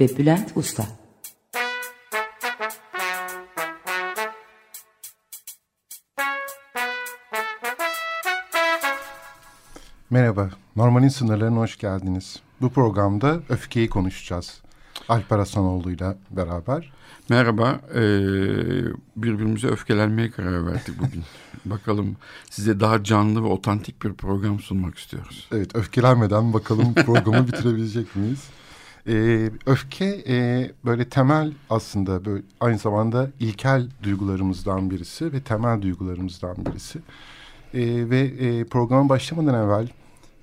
ve Bülent Usta. Merhaba, Normalin Sınırlarına hoş geldiniz. Bu programda öfkeyi konuşacağız. Alper Hasanoğlu ile beraber. Merhaba, ee, birbirimize öfkelenmeye karar verdik bugün. Bakalım size daha canlı ve otantik bir program sunmak istiyoruz. Evet, öfkelenmeden bakalım programı bitirebilecek miyiz? Ee, öfke e, böyle temel aslında böyle aynı zamanda ilkel duygularımızdan birisi ve temel duygularımızdan birisi. Ee, ve e, programa başlamadan evvel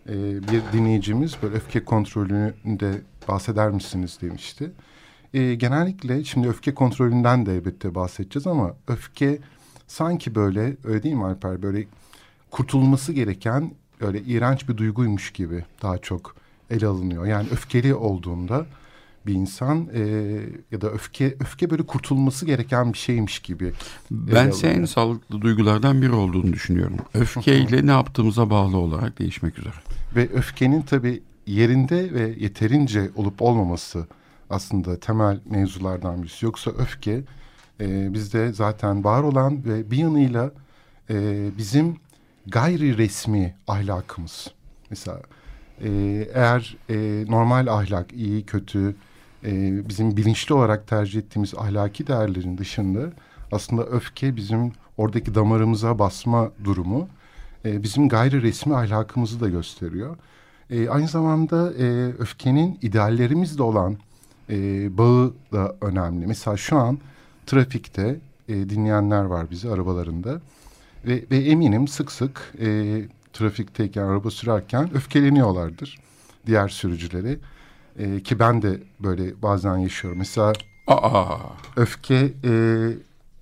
e, bir dinleyicimiz böyle öfke kontrolünde bahseder misiniz demişti. E, genellikle şimdi öfke kontrolünden de elbette bahsedeceğiz ama öfke sanki böyle öyle değil mi Alper böyle kurtulması gereken öyle iğrenç bir duyguymuş gibi daha çok ele alınıyor. Yani öfkeli olduğunda bir insan e, ya da öfke öfke böyle kurtulması gereken bir şeymiş gibi. Ben en sağlıklı duygulardan biri olduğunu düşünüyorum. Öfkeyle ne yaptığımıza bağlı olarak değişmek üzere. Ve öfkenin tabii yerinde ve yeterince olup olmaması aslında temel mevzulardan birisi. Yoksa öfke e, bizde zaten var olan ve bir yanıyla e, bizim gayri resmi ahlakımız. Mesela e, eğer e, normal ahlak iyi kötü e, bizim bilinçli olarak tercih ettiğimiz ahlaki değerlerin dışında aslında öfke bizim oradaki damarımıza basma durumu e, bizim gayri resmi ahlakımızı da gösteriyor. E, aynı zamanda e, öfkenin ideallerimizle olan e, bağı da önemli. Mesela şu an trafikte e, dinleyenler var bizi arabalarında ve, ve eminim sık sık e, trafikteyken araba sürerken öfkeleniyorlardır diğer sürücüleri. E, ki ben de böyle bazen yaşıyorum. Mesela Aa. öfke e,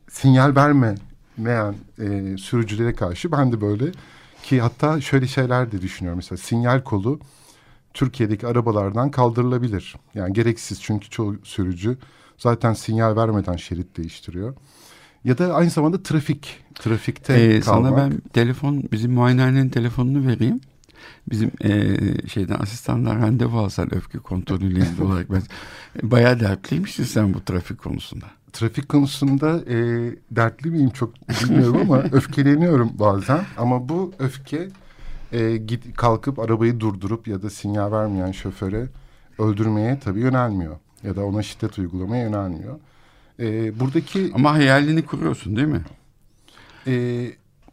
sinyal vermeyen e, sürücülere karşı ben de böyle ki hatta şöyle şeyler de düşünüyorum. Mesela sinyal kolu Türkiye'deki arabalardan kaldırılabilir. Yani gereksiz çünkü çoğu sürücü zaten sinyal vermeden şerit değiştiriyor. Ya da aynı zamanda trafik, trafikte ee, kalmak. Sana ben telefon, bizim muayenehanenin telefonunu vereyim. Bizim e, şeyden asistanlar randevu alsan öfke kontrolüyle ilgili olarak ben bayağı dertliymişsin sen bu trafik konusunda. Trafik konusunda e, dertli miyim çok bilmiyorum ama öfkeleniyorum bazen. Ama bu öfke e, git, kalkıp arabayı durdurup ya da sinyal vermeyen şoföre öldürmeye tabii yönelmiyor. Ya da ona şiddet uygulamaya yönelmiyor. E, buradaki... Ama hayalini kuruyorsun değil mi? E,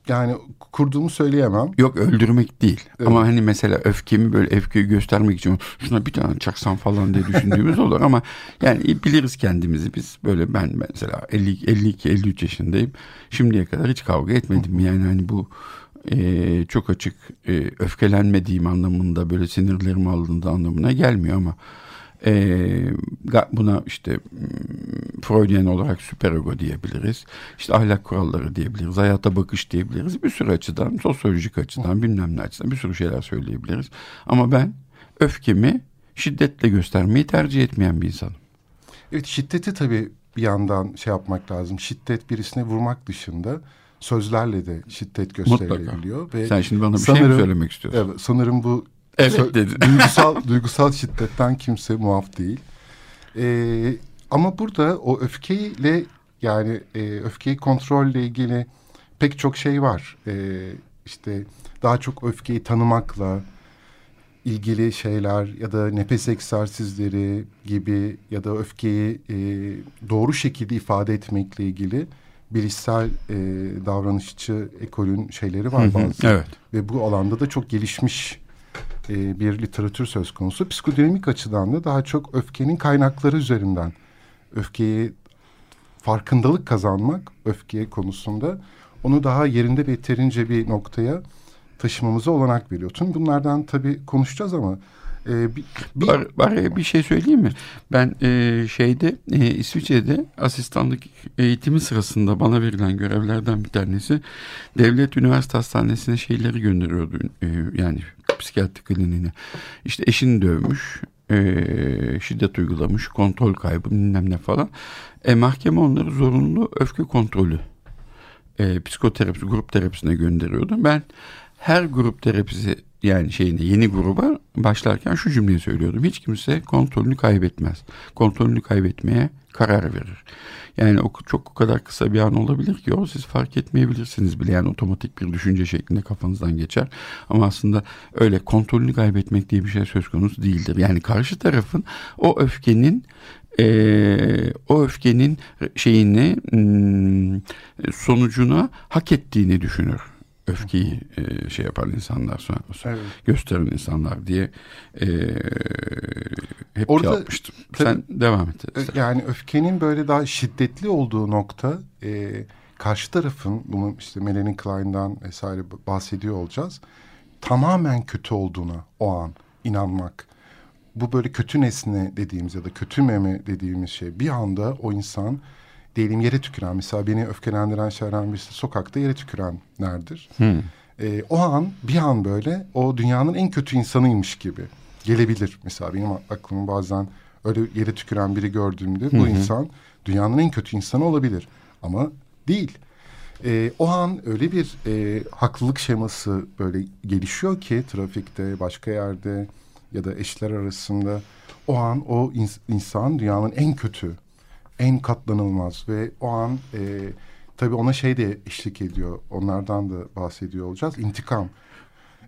yani kurduğumu söyleyemem. Yok öldürmek değil. Evet. Ama hani mesela öfkemi böyle öfkeyi göstermek için şuna bir tane çaksam falan diye düşündüğümüz olur ama yani biliriz kendimizi biz böyle ben mesela 50 52 53 yaşındayım. Şimdiye kadar hiç kavga etmedim. Yani hani bu e, çok açık e, öfkelenmediğim anlamında böyle sinirlerim alındığı anlamına gelmiyor ama e, buna işte Freudian olarak süperego diyebiliriz. İşte ahlak kuralları diyebiliriz. Hayata bakış diyebiliriz. Bir sürü açıdan, sosyolojik açıdan, bilmem ne açıdan bir sürü şeyler söyleyebiliriz. Ama ben öfkemi şiddetle göstermeyi tercih etmeyen bir insanım. Evet şiddeti tabii bir yandan şey yapmak lazım. Şiddet birisine vurmak dışında sözlerle de şiddet gösterilebiliyor. Mutlaka. Ve Sen şimdi bana bir sanırım, şey mi söylemek istiyorsun? Evet, sanırım bu Evet dedi. duygusal, duygusal şiddetten kimse muaf değil. Ee, ama burada o öfkeyle yani e, öfkeyi kontrolle ilgili pek çok şey var. Ee, işte daha çok öfkeyi tanımakla ilgili şeyler ya da nefes egzersizleri gibi ya da öfkeyi e, doğru şekilde ifade etmekle ilgili bilişsel e, davranışçı ekolün şeyleri var bazı. evet. Ve bu alanda da çok gelişmiş e, bir literatür söz konusu. Psikodinamik açıdan da daha çok öfkenin kaynakları üzerinden öfkeyi farkındalık kazanmak öfke konusunda onu daha yerinde ve yeterince bir noktaya taşımamıza olanak veriyor. Tüm bunlardan tabii konuşacağız ama Ee, bir, bir... Var, var bir şey söyleyeyim mi? Ben e, şeyde e, İsviçre'de asistanlık eğitimi sırasında bana verilen görevlerden bir tanesi devlet üniversite hastanesine şeyleri gönderiyordu. E, yani psikiyatri kliniğine. İşte eşini dövmüş, e, şiddet uygulamış, kontrol kaybı bilmem ne falan. E, mahkeme onları zorunlu öfke kontrolü e, psikoterapisi, grup terapisine gönderiyordu. Ben her grup terapisi yani şeyine yeni gruba başlarken şu cümleyi söylüyordum. Hiç kimse kontrolünü kaybetmez. Kontrolünü kaybetmeye karar verir. Yani o çok o kadar kısa bir an olabilir ki o siz fark etmeyebilirsiniz bile. Yani otomatik bir düşünce şeklinde kafanızdan geçer. Ama aslında öyle kontrolünü kaybetmek diye bir şey söz konusu değildir. Yani karşı tarafın o öfkenin e, o öfkenin şeyini hmm, sonucunu hak ettiğini düşünür öfkeyi e, şey yapar insanlar sonra evet. gösteren insanlar diye e, hep Orada, yapmıştım. Sen devam et. Yani öfkenin böyle daha şiddetli olduğu nokta e, karşı tarafın bunu işte Melanie Klein'dan vesaire bahsediyor olacağız. Tamamen kötü olduğuna o an inanmak. Bu böyle kötü nesne dediğimiz ya da kötü meme dediğimiz şey bir anda o insan diyelim yere tüküren mesela beni öfkelendiren şeylerden birisi sokakta yere tükürenlerdir. Hmm. E, o an bir an böyle o dünyanın en kötü insanıymış gibi gelebilir. Mesela benim aklım bazen öyle yere tüküren biri gördüğümde bu insan dünyanın en kötü insanı olabilir. Ama değil. E, o an öyle bir e, haklılık şeması böyle gelişiyor ki trafikte, başka yerde ya da eşler arasında o an o ins insan dünyanın en kötü en katlanılmaz ve o an e, tabii ona şey de eşlik ediyor. Onlardan da bahsediyor olacağız. İntikam.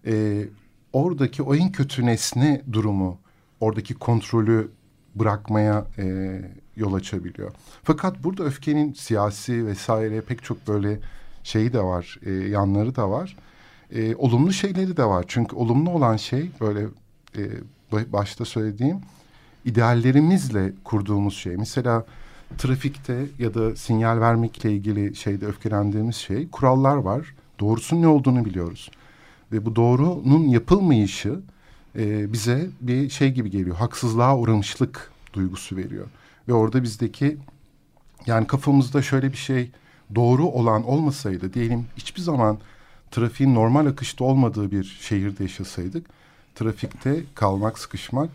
E, oradaki o en kötü nesne durumu, oradaki kontrolü bırakmaya e, yol açabiliyor. Fakat burada öfkenin siyasi vesaire pek çok böyle şeyi de var, e, yanları da var. E, olumlu şeyleri de var. Çünkü olumlu olan şey böyle e, başta söylediğim ideallerimizle kurduğumuz şey. Mesela trafikte ya da sinyal vermekle ilgili şeyde öfkelendiğimiz şey kurallar var. Doğrusunun ne olduğunu biliyoruz. Ve bu doğrunun yapılmayışı e, bize bir şey gibi geliyor. Haksızlığa uğramışlık duygusu veriyor. Ve orada bizdeki yani kafamızda şöyle bir şey doğru olan olmasaydı diyelim hiçbir zaman trafiğin normal akışta olmadığı bir şehirde yaşasaydık trafikte kalmak, sıkışmak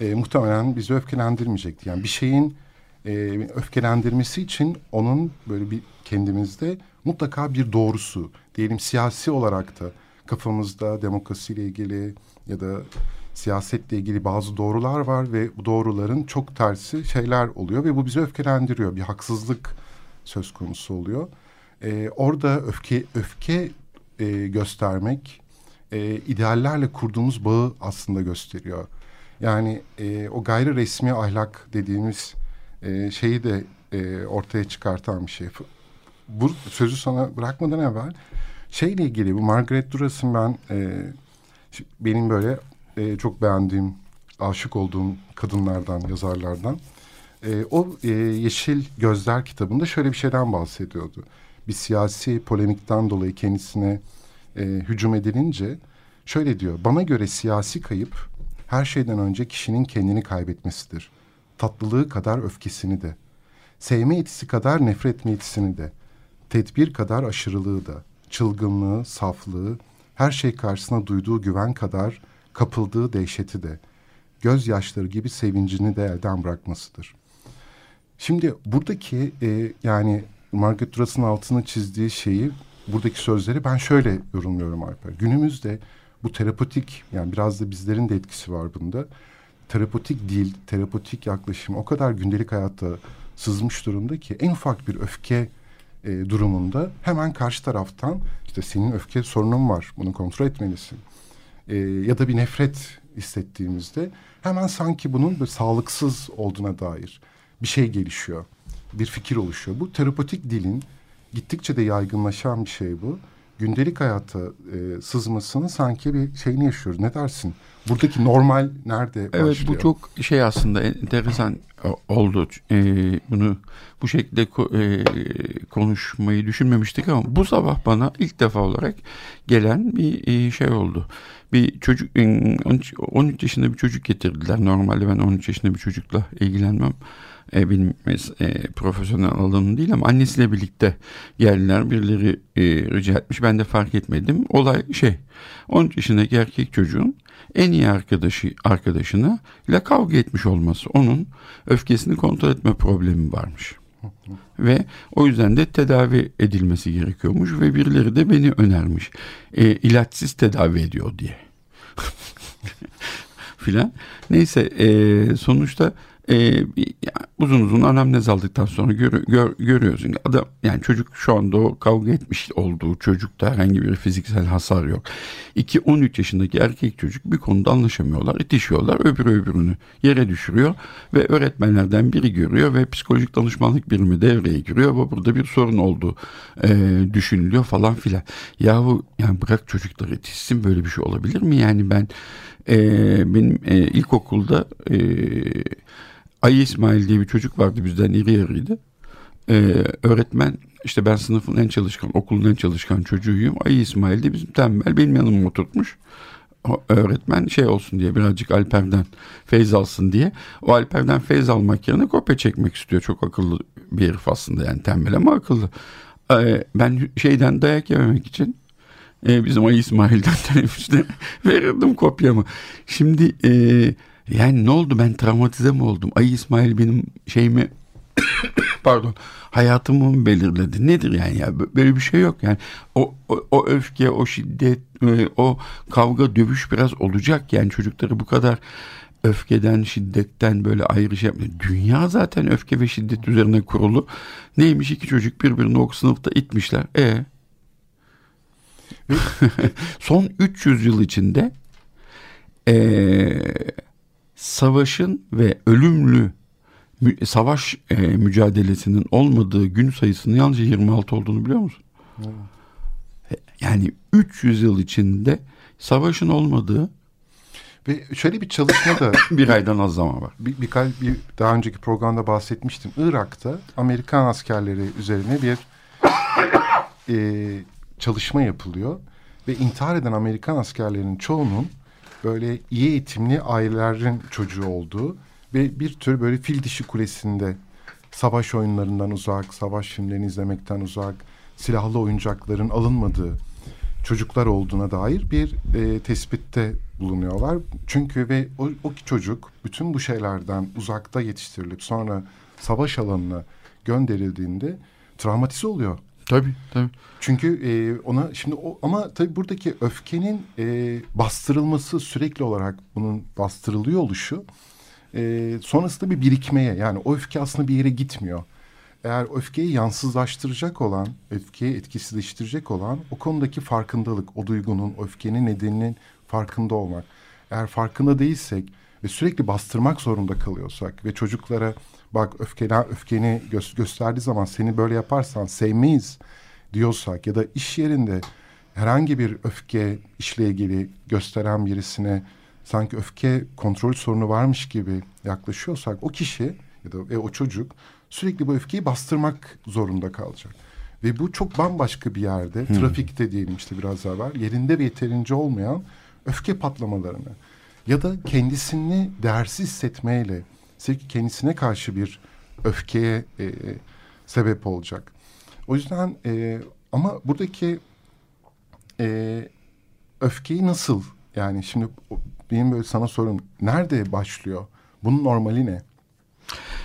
e, muhtemelen bizi öfkelendirmeyecekti. Yani bir şeyin e, öfkelendirmesi için onun böyle bir kendimizde mutlaka bir doğrusu diyelim siyasi olarak da kafamızda demokrasiyle ilgili ya da siyasetle ilgili bazı doğrular var ve bu doğruların çok tersi şeyler oluyor ve bu bizi öfkelendiriyor. Bir haksızlık söz konusu oluyor. Ee, orada öfke öfke e, göstermek e, ideallerle kurduğumuz bağı aslında gösteriyor. Yani e, o gayri resmi ahlak dediğimiz e, şeyi de e, ortaya çıkartan bir şey. Bu sözü sana bırakmadan evvel şeyle ilgili bu Margaret Duras'ın ben e, benim böyle e, çok beğendiğim, aşık olduğum kadınlardan, yazarlardan. E, o e, Yeşil Gözler kitabında şöyle bir şeyden bahsediyordu. Bir siyasi polemikten dolayı kendisine e, hücum edilince şöyle diyor. Bana göre siyasi kayıp her şeyden önce kişinin kendini kaybetmesidir tatlılığı kadar öfkesini de, sevme yetisi kadar nefret yetisini de, tedbir kadar aşırılığı da, çılgınlığı, saflığı, her şey karşısına duyduğu güven kadar kapıldığı dehşeti de, gözyaşları gibi sevincini de elden bırakmasıdır. Şimdi buradaki e, yani Margaret Duras'ın altını çizdiği şeyi, buradaki sözleri ben şöyle yorumluyorum Alper. Günümüzde bu terapotik yani biraz da bizlerin de etkisi var bunda terapotik dil, terapotik yaklaşım o kadar gündelik hayatta sızmış durumda ki en ufak bir öfke e, durumunda hemen karşı taraftan işte senin öfke sorunun var bunu kontrol etmelisin. E, ya da bir nefret hissettiğimizde hemen sanki bunun bir sağlıksız olduğuna dair bir şey gelişiyor. Bir fikir oluşuyor. Bu terapotik dilin gittikçe de yaygınlaşan bir şey bu. Gündelik hayata e, sızmasının sanki bir şeyini yaşıyoruz. Ne dersin? Buradaki normal nerede evet, başlıyor? bu çok şey aslında enteresan oldu. E, bunu bu şekilde e, konuşmayı düşünmemiştik ama bu sabah bana ilk defa olarak gelen bir e, şey oldu. Bir çocuk 13, 13 yaşında bir çocuk getirdiler. Normalde ben 13 yaşında bir çocukla ilgilenmem e, benim e, profesyonel alanım değil ama annesiyle birlikte geldiler. Birileri e, rica etmiş. Ben de fark etmedim. Olay şey 13 yaşındaki erkek çocuğun en iyi arkadaşı arkadaşına ile kavga etmiş olması. Onun öfkesini kontrol etme problemi varmış. ve o yüzden de tedavi edilmesi gerekiyormuş ve birileri de beni önermiş. E, ilaçsız tedavi ediyor diye. filan. Neyse e, sonuçta e, uzun uzun anamnez aldıktan sonra gör, gör, görüyorsun. Adam yani çocuk şu anda o kavga etmiş olduğu çocukta herhangi bir fiziksel hasar yok. 2-13 yaşındaki erkek çocuk bir konuda anlaşamıyorlar, itişiyorlar. Öbürü öbürünü yere düşürüyor ve öğretmenlerden biri görüyor ve psikolojik danışmanlık birimi devreye giriyor ve burada bir sorun olduğu e, düşünülüyor falan filan. Yahu yani bırak çocuklar itişsin böyle bir şey olabilir mi? Yani ben e, benim e, ilkokulda e, Ayı İsmail diye bir çocuk vardı bizden iri yarıydı. Ee, öğretmen işte ben sınıfın en çalışkan, okulun en çalışkan çocuğuyum. Ayı İsmail de bizim tembel benim yanıma oturtmuş. O öğretmen şey olsun diye birazcık Alper'den feyz alsın diye. O Alper'den feyz almak yerine kopya çekmek istiyor. Çok akıllı bir herif aslında yani tembel ama akıllı. Ee, ben şeyden dayak yememek için e, bizim Ayı İsmail'den teneffüste verirdim kopyamı. Şimdi e, yani ne oldu ben travmatize mi oldum? Ay İsmail benim şeyimi pardon hayatımı mı belirledi? Nedir yani ya böyle bir şey yok yani o, o, o öfke o şiddet e, o kavga dövüş biraz olacak yani çocukları bu kadar öfkeden şiddetten böyle ayrı şey yapmıyor. Dünya zaten öfke ve şiddet üzerine kurulu. Neymiş iki çocuk birbirini o sınıfta itmişler. E son 300 yıl içinde eee savaşın ve ölümlü savaş e, mücadelesinin olmadığı gün sayısının yalnızca 26 olduğunu biliyor musun? Hmm. Yani 300 yıl içinde savaşın olmadığı ve şöyle bir çalışma da bir aydan az zaman var. Bir, bir, bir daha önceki programda bahsetmiştim. Irak'ta Amerikan askerleri üzerine bir e, çalışma yapılıyor ve intihar eden Amerikan askerlerinin çoğunun böyle iyi eğitimli ailelerin çocuğu olduğu ve bir tür böyle fil dişi kulesinde savaş oyunlarından uzak, savaş filmlerini izlemekten uzak, silahlı oyuncakların alınmadığı çocuklar olduğuna dair bir e, tespitte bulunuyorlar. Çünkü ve o, o çocuk bütün bu şeylerden uzakta yetiştirilip sonra savaş alanına gönderildiğinde travmatize oluyor. Tabii tabii. Çünkü e, ona şimdi o ama tabii buradaki öfkenin e, bastırılması sürekli olarak bunun bastırılıyor oluşu e, sonrasında bir birikmeye yani o öfke aslında bir yere gitmiyor. Eğer öfkeyi yansızlaştıracak olan, öfkeyi etkisizleştirecek olan o konudaki farkındalık, o duygunun, öfkenin nedeninin farkında olmak. Eğer farkında değilsek ve sürekli bastırmak zorunda kalıyorsak ve çocuklara bak öfkeni, öfkeni gö gösterdiği zaman seni böyle yaparsan sevmeyiz diyorsak ya da iş yerinde herhangi bir öfke işle ilgili gösteren birisine sanki öfke kontrol sorunu varmış gibi yaklaşıyorsak o kişi ya da e, o çocuk sürekli bu öfkeyi bastırmak zorunda kalacak. Ve bu çok bambaşka bir yerde, hmm. trafikte diyelim işte biraz evvel, yerinde ve yeterince olmayan öfke patlamalarını ya da kendisini değersiz hissetmeyle kendisine karşı bir öfkeye e, sebep olacak. O yüzden e, ama buradaki e, öfkeyi nasıl yani şimdi benim böyle sana sorum nerede başlıyor? Bunun normali ne?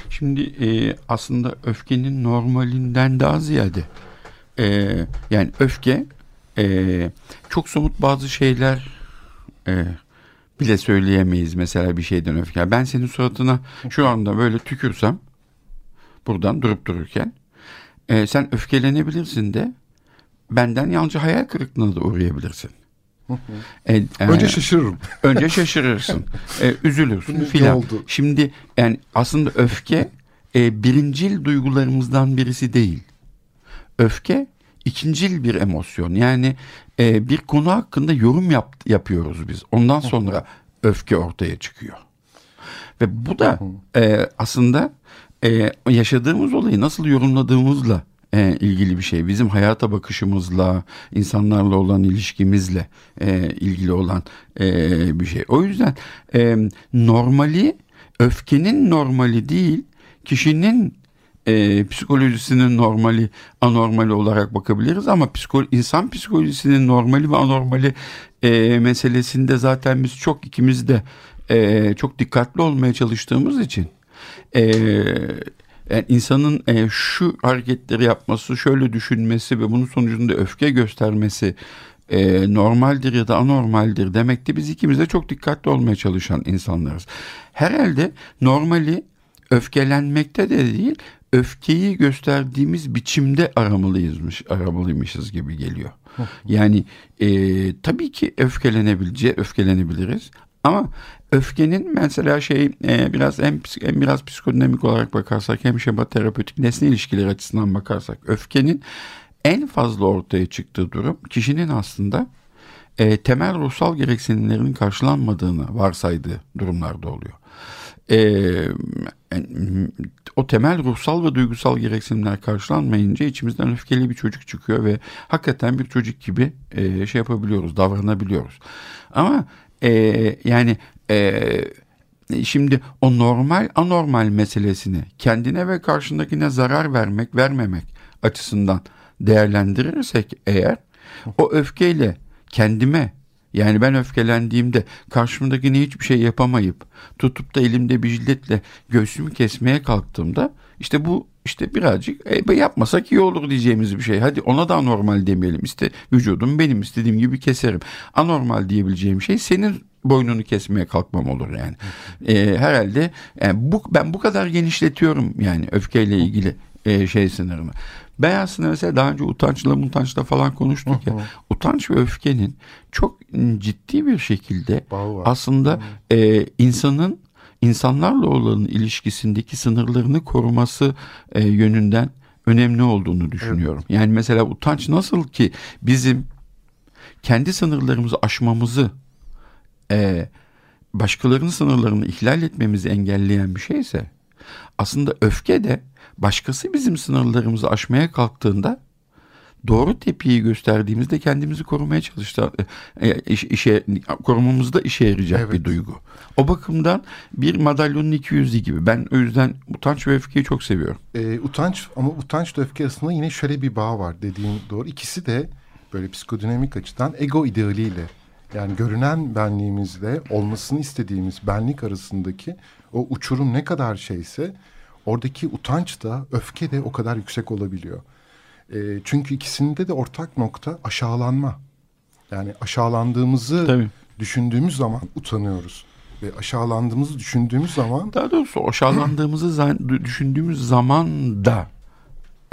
Şimdi e, aslında öfkenin normalinden daha ziyade e, yani öfke e, çok somut bazı şeyler e, bile söyleyemeyiz mesela bir şeyden öfke. Ben senin suratına şu anda böyle tükürsem buradan durup dururken e, sen öfkelenebilirsin de benden yalnızca hayal kırıklığına da uğrayabilirsin. e, e, önce şaşırırım. Önce şaşırırsın. e, üzülürsün filan. Şimdi yani aslında öfke e, birincil duygularımızdan birisi değil. Öfke ikincil bir emosyon. Yani e, bir konu hakkında yorum yap, yapıyoruz biz. Ondan sonra öfke ortaya çıkıyor. Ve bu da e, aslında e, yaşadığımız olayı nasıl yorumladığımızla e, ilgili bir şey. Bizim hayata bakışımızla, insanlarla olan ilişkimizle e, ilgili olan e, bir şey. O yüzden e, normali, öfkenin normali değil, kişinin e, psikolojisinin normali, anormali olarak bakabiliriz ama psiko, insan psikolojisinin normali ve anormali e, meselesinde zaten biz çok ikimiz de e, çok dikkatli olmaya çalıştığımız için e, yani insanın e, şu hareketleri yapması, şöyle düşünmesi ve bunun sonucunda öfke göstermesi e, normaldir ya da anormaldir demekti. Biz ikimiz de çok dikkatli olmaya çalışan insanlarız. Herhalde normali öfkelenmekte de değil, öfkeyi gösterdiğimiz biçimde aramalıyızmış, aramalıymışız gibi geliyor. Yani e, tabii ki öfkelenebileceği, öfkelenebiliriz ama öfkenin mesela şey e, biraz hem, hem biraz psikodinamik olarak bakarsak hem şema terapötik nesne ilişkileri açısından bakarsak öfkenin en fazla ortaya çıktığı durum kişinin aslında e, temel ruhsal gereksinimlerinin karşılanmadığını varsaydığı durumlarda oluyor. E, o temel ruhsal ve duygusal gereksinimler karşılanmayınca içimizden öfkeli bir çocuk çıkıyor ve hakikaten bir çocuk gibi e, şey yapabiliyoruz, davranabiliyoruz. Ama e, yani e, şimdi o normal anormal meselesini kendine ve karşındakine zarar vermek vermemek açısından değerlendirirsek eğer o öfkeyle kendime yani ben öfkelendiğimde karşımdakine hiçbir şey yapamayıp tutup da elimde bir jilletle göğsümü kesmeye kalktığımda işte bu işte birazcık e, yapmasak iyi olur diyeceğimiz bir şey. Hadi ona da anormal demeyelim. İşte vücudum benim istediğim gibi keserim. Anormal diyebileceğim şey senin boynunu kesmeye kalkmam olur yani. E, herhalde yani bu, ben bu kadar genişletiyorum yani öfkeyle ilgili e, şey sınırını. Ben aslında mesela daha önce utançla utançla falan konuştuk ya. Utanç ve öfkenin çok ciddi bir şekilde aslında e, insanın insanlarla olan ilişkisindeki sınırlarını koruması e, yönünden önemli olduğunu düşünüyorum. Evet. Yani mesela utanç nasıl ki bizim kendi sınırlarımızı aşmamızı e, başkalarının sınırlarını ihlal etmemizi engelleyen bir şeyse aslında öfke de başkası bizim sınırlarımızı aşmaya kalktığında doğru tepkiyi gösterdiğimizde kendimizi korumaya çalıştı. E, işe, korumamızda işe yarayacak evet. bir duygu. O bakımdan bir madalyonun iki yüzü gibi. Ben o yüzden utanç ve öfkeyi çok seviyorum. E, utanç ama utanç ve öfke arasında yine şöyle bir bağ var dediğin doğru. İkisi de böyle psikodinamik açıdan ego idealiyle yani görünen benliğimizle olmasını istediğimiz benlik arasındaki o uçurum ne kadar şeyse oradaki utanç da öfke de o kadar yüksek olabiliyor. E, çünkü ikisinde de ortak nokta aşağılanma. Yani aşağılandığımızı Tabii. düşündüğümüz zaman utanıyoruz. Ve aşağılandığımızı düşündüğümüz zaman... Daha doğrusu aşağılandığımızı düşündüğümüz zaman da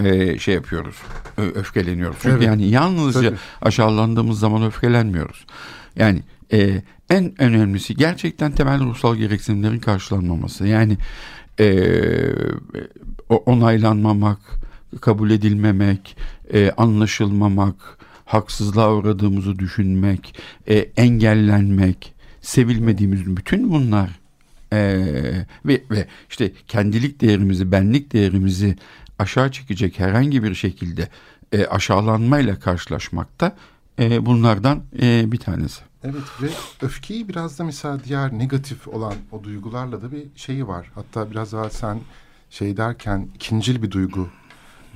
e, şey yapıyoruz. Öfkeleniyoruz. Çünkü evet. yani yalnızca Tabii. aşağılandığımız zaman öfkelenmiyoruz. Yani e, en önemlisi gerçekten temel ruhsal gereksinimlerin karşılanmaması. Yani e, onaylanmamak, kabul edilmemek, e, anlaşılmamak, haksızlığa uğradığımızı düşünmek, e, engellenmek, sevilmediğimiz bütün bunlar e, ve, ve işte kendilik değerimizi, benlik değerimizi aşağı çekecek herhangi bir şekilde e, aşağılanmayla karşılaşmakta e, bunlardan e, bir tanesi. Evet ve öfkeyi biraz da mesela diğer negatif olan o duygularla da bir şeyi var. Hatta biraz daha sen şey derken ikincil bir duygu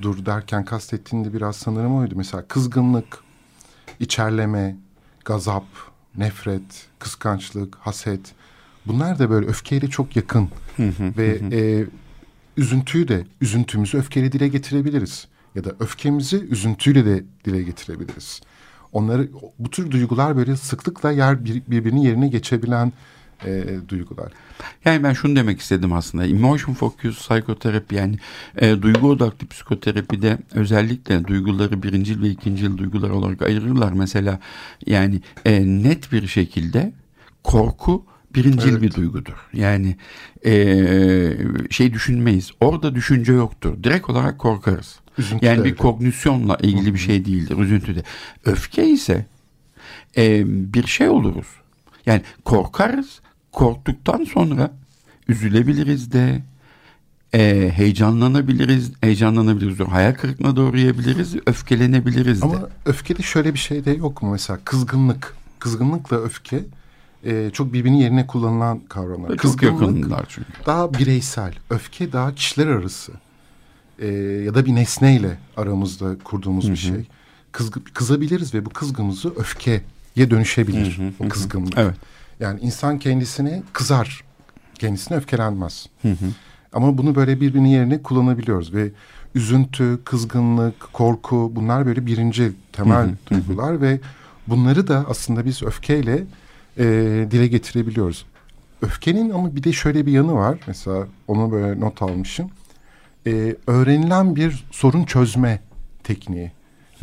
dur derken kastettiğinde biraz sanırım oydu. Mesela kızgınlık, içerleme, gazap, nefret, kıskançlık, haset. Bunlar da böyle öfkeyle çok yakın. ve e, üzüntüyü de, üzüntümüzü öfkeyle dile getirebiliriz. Ya da öfkemizi üzüntüyle de dile getirebiliriz onları bu tür duygular böyle sıklıkla yer bir, birbirinin yerine geçebilen e, duygular. Yani ben şunu demek istedim aslında. Emotion focus psikoterapi yani e, duygu odaklı psikoterapide özellikle duyguları birincil ve ikincil duygular olarak ayırırlar. Mesela yani e, net bir şekilde korku birincil evet. bir duygudur. Yani e, şey düşünmeyiz. Orada düşünce yoktur. Direkt olarak korkarız. Üzüntü yani bir öyle. kognisyonla ilgili bir şey değildir. Üzüntü de. Öfke ise e, bir şey oluruz. Yani korkarız. Korktuktan sonra üzülebiliriz de e, heyecanlanabiliriz, heyecanlanabiliriz, hayal kırıklığına da uğrayabiliriz, öfkelenebiliriz de. Ama öfkede şöyle bir şey de yok mu mesela kızgınlık. Kızgınlıkla öfke e, çok birbirinin yerine kullanılan kavramlar. Çok Kızgınlık yakınlar çünkü. daha bireysel, öfke daha kişiler arası E, ya da bir nesneyle aramızda kurduğumuz bir şey. Kızgı, kızabiliriz ve bu kızgınımızı öfkeye dönüşebilir Hı hı, o kızgınlık. Evet. Yani insan kendisine kızar, kendisine öfkelenmez. Ama bunu böyle birbirinin yerine kullanabiliyoruz ve üzüntü, kızgınlık, korku bunlar böyle birinci temel duygular ve bunları da aslında biz öfkeyle e, dile getirebiliyoruz. Öfkenin ama bir de şöyle bir yanı var. Mesela onu böyle not almışım. E, öğrenilen bir sorun çözme tekniği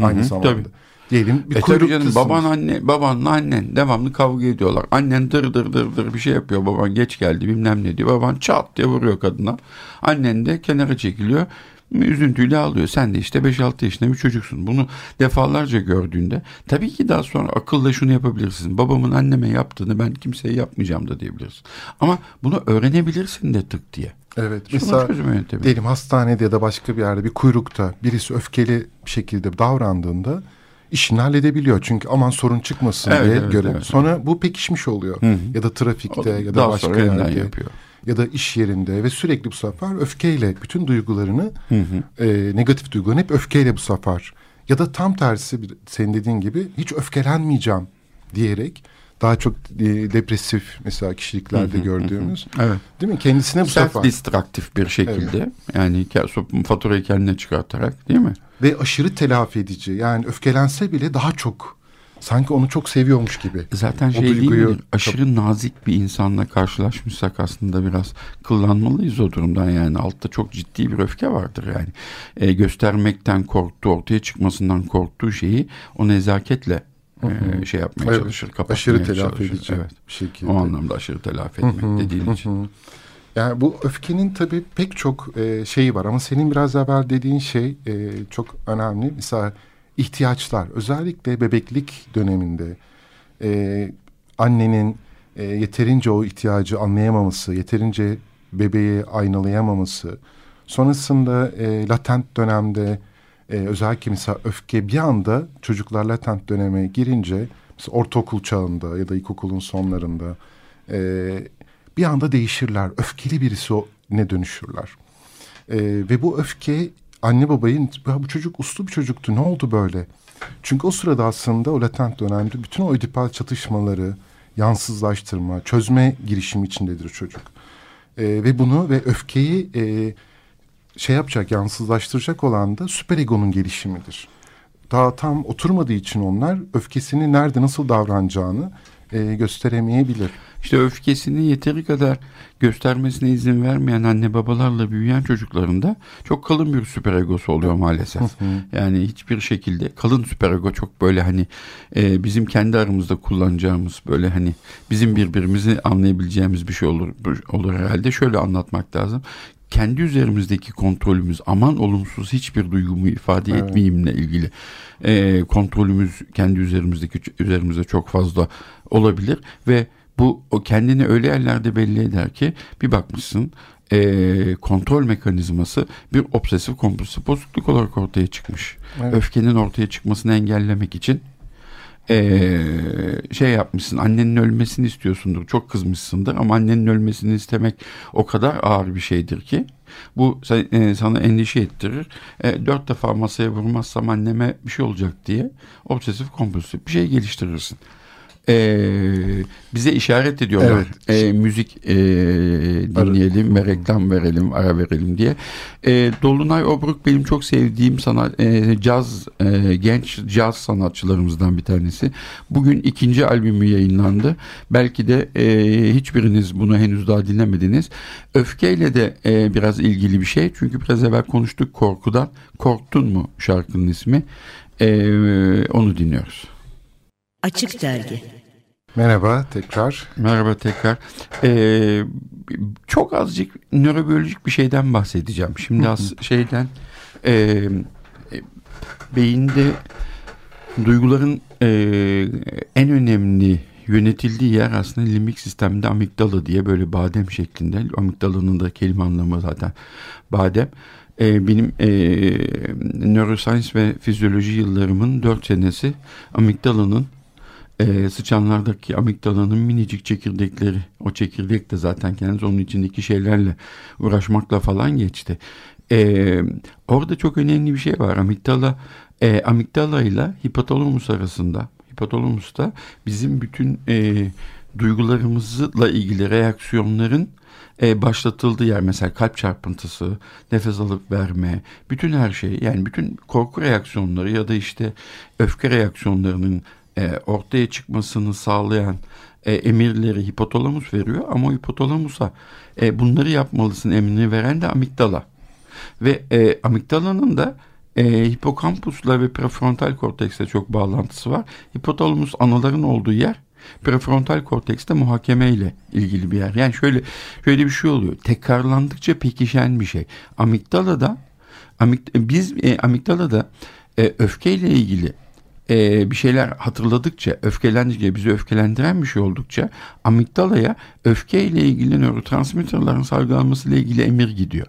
aynı hı, zamanda. tabii. Diyelim bir E tabii canım baban anne babanla annen devamlı kavga ediyorlar. Annen dır dır dır dır bir şey yapıyor. Baban geç geldi bilmem ne diyor. Baban çat diye vuruyor kadına. Annen de kenara çekiliyor. Üzüntüyle ağlıyor. Sen de işte 5-6 yaşında bir çocuksun. Bunu defalarca gördüğünde tabii ki daha sonra akılla şunu yapabilirsin. Babamın anneme yaptığını ben kimseye yapmayacağım da diyebilirsin. Ama bunu öğrenebilirsin de tık diye. Evet. Mesela diyelim hastanede ya da başka bir yerde bir kuyrukta birisi öfkeli bir şekilde davrandığında işini halledebiliyor. Çünkü aman sorun çıkmasın Evet, diye evet, göre. evet. Sonra bu pekişmiş oluyor. Hı hı. Ya da trafikte ya da Daha başka sonra yerde yapıyor. ya da iş yerinde ve sürekli bu sefer öfkeyle bütün duygularını Hı hı. e, negatif duygularını hep öfkeyle bu sefer ya da tam tersi senin dediğin gibi hiç öfkelenmeyeceğim diyerek daha çok e, depresif mesela kişiliklerde gördüğümüz Evet. değil mi? Kendisine bu sefer Self-destructive bir şekilde yani ke- faturayı kendine çıkartarak değil mi? ve aşırı telafi edici. Yani öfkelense bile daha çok sanki onu çok seviyormuş gibi. Zaten O şey değil duyguyu- mi? Aşırı nazik bir insanla karşılaşmışsak aslında biraz kıllanmalıyız o durumdan yani. Altta çok ciddi bir öfke vardır yani. E, göstermekten korktuğu, ortaya çıkmasından korktuğu şeyi o nezaketle e, şey yapmaya Evet, çalışır, kapatmaya aşırı telafi edici Evet. bir şekilde. O anlamda aşırı telafi etmek Hı hı, dediğin için. Yani bu öfkenin tabii pek çok e, şeyi var ama senin biraz evvel dediğin şey e, çok önemli. Mesela ihtiyaçlar özellikle bebeklik döneminde e, annenin e, yeterince o ihtiyacı anlayamaması, yeterince bebeği aynalayamaması, sonrasında e, latent dönemde e, özellikle mesela öfke bir anda çocuklar latent döneme girince mesela ortaokul çağında ya da ilkokulun sonlarında e, bir anda değişirler. Öfkeli birisi o ne dönüşürler. E, ve bu öfke anne babayın ya bu çocuk uslu bir çocuktu ne oldu böyle? Çünkü o sırada aslında o latent dönemde bütün o ödipal çatışmaları, yansızlaştırma, çözme girişimi içindedir çocuk. E, ve bunu ve öfkeyi e, şey yapacak, yansızlaştıracak olan da süperegonun gelişimidir. Daha tam oturmadığı için onlar öfkesini nerede nasıl davranacağını e, gösteremeyebilir. İşte öfkesini yeteri kadar göstermesine izin vermeyen anne babalarla büyüyen çocuklarında çok kalın bir süperegosu oluyor maalesef. yani hiçbir şekilde kalın süperego çok böyle hani e, bizim kendi aramızda kullanacağımız böyle hani bizim birbirimizi anlayabileceğimiz bir şey olur olur herhalde. Şöyle anlatmak lazım. Kendi üzerimizdeki kontrolümüz aman olumsuz hiçbir duygumu ifade Evet. etmeyeyimle ilgili e, kontrolümüz kendi üzerimizdeki üzerimizde çok fazla olabilir ve bu o kendini öyle yerlerde belli eder ki bir bakmışsın e, kontrol mekanizması bir obsesif kompulsif bozukluk olarak ortaya çıkmış. Evet. Öfkenin ortaya çıkmasını engellemek için e, şey yapmışsın annenin ölmesini istiyorsundur çok kızmışsındır ama annenin ölmesini istemek o kadar ağır bir şeydir ki bu e, sana endişe ettirir. E, dört defa masaya vurmazsam anneme bir şey olacak diye obsesif kompulsif bir şey geliştirirsin. E, bize işaret ediyorlar. E, müzik e, dinleyelim ve reklam verelim, ara verelim diye. E, Dolunay Obruk benim çok sevdiğim sanat, e, caz, e, genç caz sanatçılarımızdan bir tanesi. Bugün ikinci albümü yayınlandı. Belki de e, hiçbiriniz bunu henüz daha dinlemediniz. Öfkeyle de e, biraz ilgili bir şey. Çünkü biraz evvel konuştuk korkudan. Korktun mu şarkının ismi? E, onu dinliyoruz. Açık Dergi Merhaba tekrar. Merhaba tekrar. Ee, çok azıcık nörobiyolojik bir şeyden bahsedeceğim. Şimdi az şeyden e, e, beyinde duyguların e, en önemli yönetildiği yer aslında limbik sistemde amigdala diye böyle badem şeklinde. Amigdalanın da kelime anlamı zaten badem. E, benim e, neuroscience ve fizyoloji yıllarımın dört senesi amigdalanın e, sıçanlardaki amigdalanın minicik çekirdekleri o çekirdek de zaten kendisi onun içindeki şeylerle uğraşmakla falan geçti. E, orada çok önemli bir şey var. Amigdala e, amigdala ile hipotalamus arasında hipotalamus da bizim bütün e, duygularımızla ilgili reaksiyonların e, başlatıldığı yer mesela kalp çarpıntısı, nefes alıp verme, bütün her şey yani bütün korku reaksiyonları ya da işte öfke reaksiyonlarının e, ortaya çıkmasını sağlayan e, emirleri hipotalamus veriyor ama hipotalamusa e, bunları yapmalısın emrini veren de amigdala. Ve e, amigdalanın da e, hipokampusla ve prefrontal korteksle çok bağlantısı var. Hipotalamus anaların olduğu yer prefrontal kortekste muhakeme ile ilgili bir yer. Yani şöyle şöyle bir şey oluyor. Tekrarlandıkça pekişen bir şey. Amigdala'da amig, biz e, amigdala'da e, öfkeyle ilgili e, bir şeyler hatırladıkça, öfkelendikçe, bizi öfkelendiren bir şey oldukça amigdalaya öfkeyle ilgili nörotransmitterlerin salgılanması ile ilgili emir gidiyor.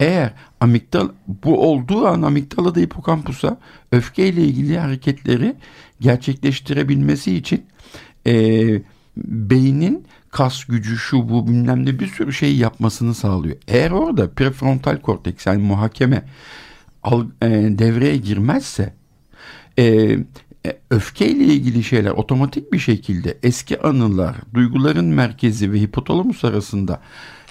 Eğer amigdal bu olduğu an amigdala da hipokampusa öfkeyle ilgili hareketleri gerçekleştirebilmesi için e, beynin kas gücü şu bu bilmem ne bir sürü şey yapmasını sağlıyor. Eğer orada prefrontal korteks yani muhakeme al, e, devreye girmezse e, e, öfkeyle ilgili şeyler otomatik bir şekilde eski anılar, duyguların merkezi ve hipotalamus arasında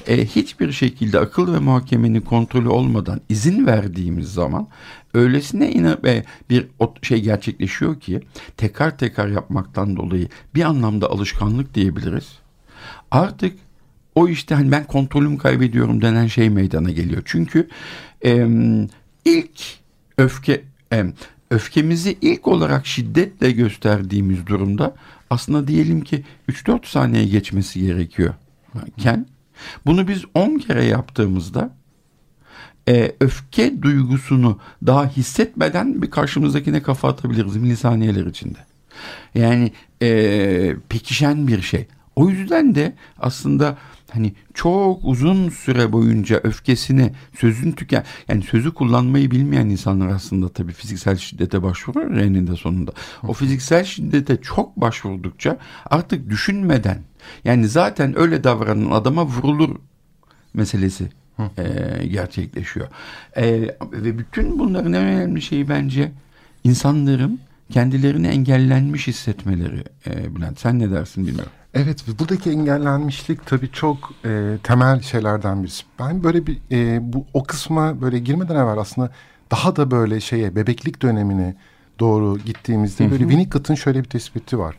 e, hiçbir şekilde akıl ve muhakemenin kontrolü olmadan izin verdiğimiz zaman öylesine ina, e, bir şey gerçekleşiyor ki tekrar tekrar yapmaktan dolayı bir anlamda alışkanlık diyebiliriz. Artık o işte hani ben kontrolüm kaybediyorum denen şey meydana geliyor. Çünkü e, ilk öfke e, öfkemizi ilk olarak şiddetle gösterdiğimiz durumda aslında diyelim ki 3-4 saniye geçmesi gerekiyor. Ken bunu biz 10 kere yaptığımızda e, öfke duygusunu daha hissetmeden bir karşımızdakine kafa atabiliriz milisaniyeler içinde. Yani e, pekişen bir şey. O yüzden de aslında hani çok uzun süre boyunca öfkesini sözün tüken yani sözü kullanmayı bilmeyen insanlar aslında tabii fiziksel şiddete başvurur eninde sonunda. O fiziksel şiddete çok başvurdukça artık düşünmeden yani zaten öyle davranan adama vurulur meselesi e, gerçekleşiyor. E, ve bütün bunların en önemli şeyi bence insanların kendilerini engellenmiş hissetmeleri e, Bülent. Sen ne dersin bilmiyorum. Evet buradaki engellenmişlik tabii çok e, temel şeylerden birisi. Ben böyle bir e, bu o kısma böyle girmeden evvel aslında daha da böyle şeye bebeklik dönemine doğru gittiğimizde böyle Winnicott'ın şöyle bir tespiti var.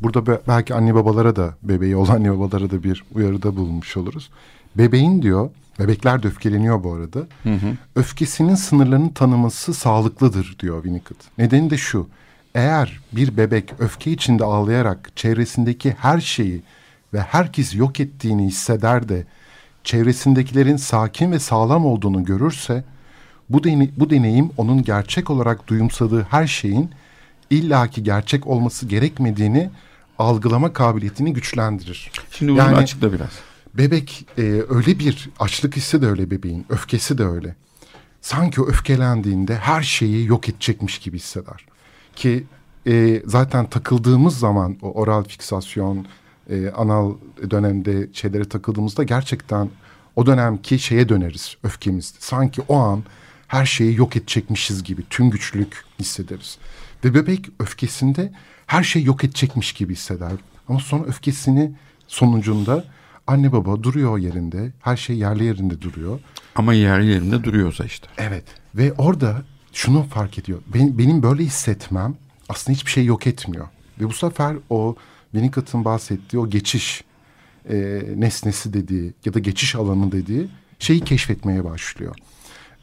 Burada belki anne babalara da bebeği olan anne babalara da bir uyarıda bulmuş oluruz. Bebeğin diyor bebekler de öfkeleniyor bu arada. Hı hı. Öfkesinin sınırlarını tanıması sağlıklıdır diyor Winnicott. Nedeni de şu eğer bir bebek öfke içinde ağlayarak çevresindeki her şeyi ve herkes yok ettiğini hisseder de çevresindekilerin sakin ve sağlam olduğunu görürse bu, deney, bu deneyim onun gerçek olarak duyumsadığı her şeyin illaki gerçek olması gerekmediğini algılama kabiliyetini güçlendirir. Şimdi bunu yani, açıkla biraz. Bebek e, öyle bir açlık hissi de öyle bebeğin, öfkesi de öyle. Sanki öfkelendiğinde her şeyi yok edecekmiş gibi hisseder ki e, zaten takıldığımız zaman o oral fiksasyon, e, anal dönemde şeylere takıldığımızda gerçekten o dönemki şeye döneriz öfkemiz. Sanki o an her şeyi yok edecekmişiz gibi tüm güçlük hissederiz. Ve bebek öfkesinde her şeyi yok edecekmiş gibi hisseder. Ama sonra öfkesini sonucunda anne baba duruyor yerinde. Her şey yerli yerinde duruyor. Ama yerli yerinde duruyorsa işte. Evet. Ve orada şunu fark ediyor. Ben, benim böyle hissetmem aslında hiçbir şey yok etmiyor. Ve bu sefer o Winnicott'ın bahsettiği o geçiş e, nesnesi dediği ya da geçiş alanı dediği şeyi keşfetmeye başlıyor.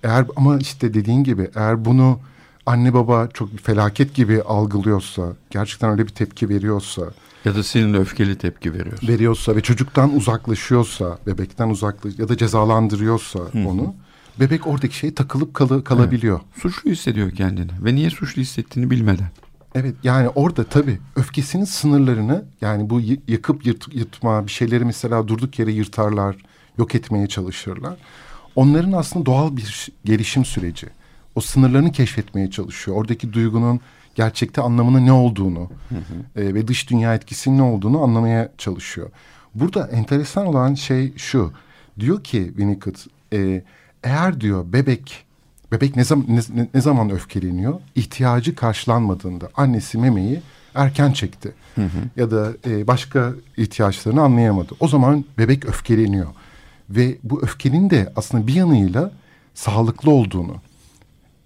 Eğer ama işte dediğin gibi eğer bunu anne baba çok bir felaket gibi algılıyorsa, gerçekten öyle bir tepki veriyorsa ya da senin öfkeli tepki veriyorsa veriyorsa ve çocuktan uzaklaşıyorsa, bebekten uzaklaş ya da cezalandırıyorsa Hı-hı. onu bebek oradaki şeye takılıp kalı, kalabiliyor. Evet. Suçlu hissediyor kendini ve niye suçlu hissettiğini bilmeden. Evet yani orada tabii öfkesinin sınırlarını yani bu yakıp yırt, yırtma bir şeyleri mesela durduk yere yırtarlar, yok etmeye çalışırlar. Onların aslında doğal bir gelişim süreci. O sınırlarını keşfetmeye çalışıyor. Oradaki duygunun gerçekte anlamının ne olduğunu hı hı. E, ve dış dünya etkisinin ne olduğunu anlamaya çalışıyor. Burada enteresan olan şey şu. Diyor ki Winnicott e, eğer diyor bebek bebek ne zaman ne, ne zaman öfkeleniyor? İhtiyacı karşılanmadığında annesi memeyi erken çekti. Hı hı. Ya da e, başka ihtiyaçlarını anlayamadı. O zaman bebek öfkeleniyor. Ve bu öfkenin de aslında bir yanıyla sağlıklı olduğunu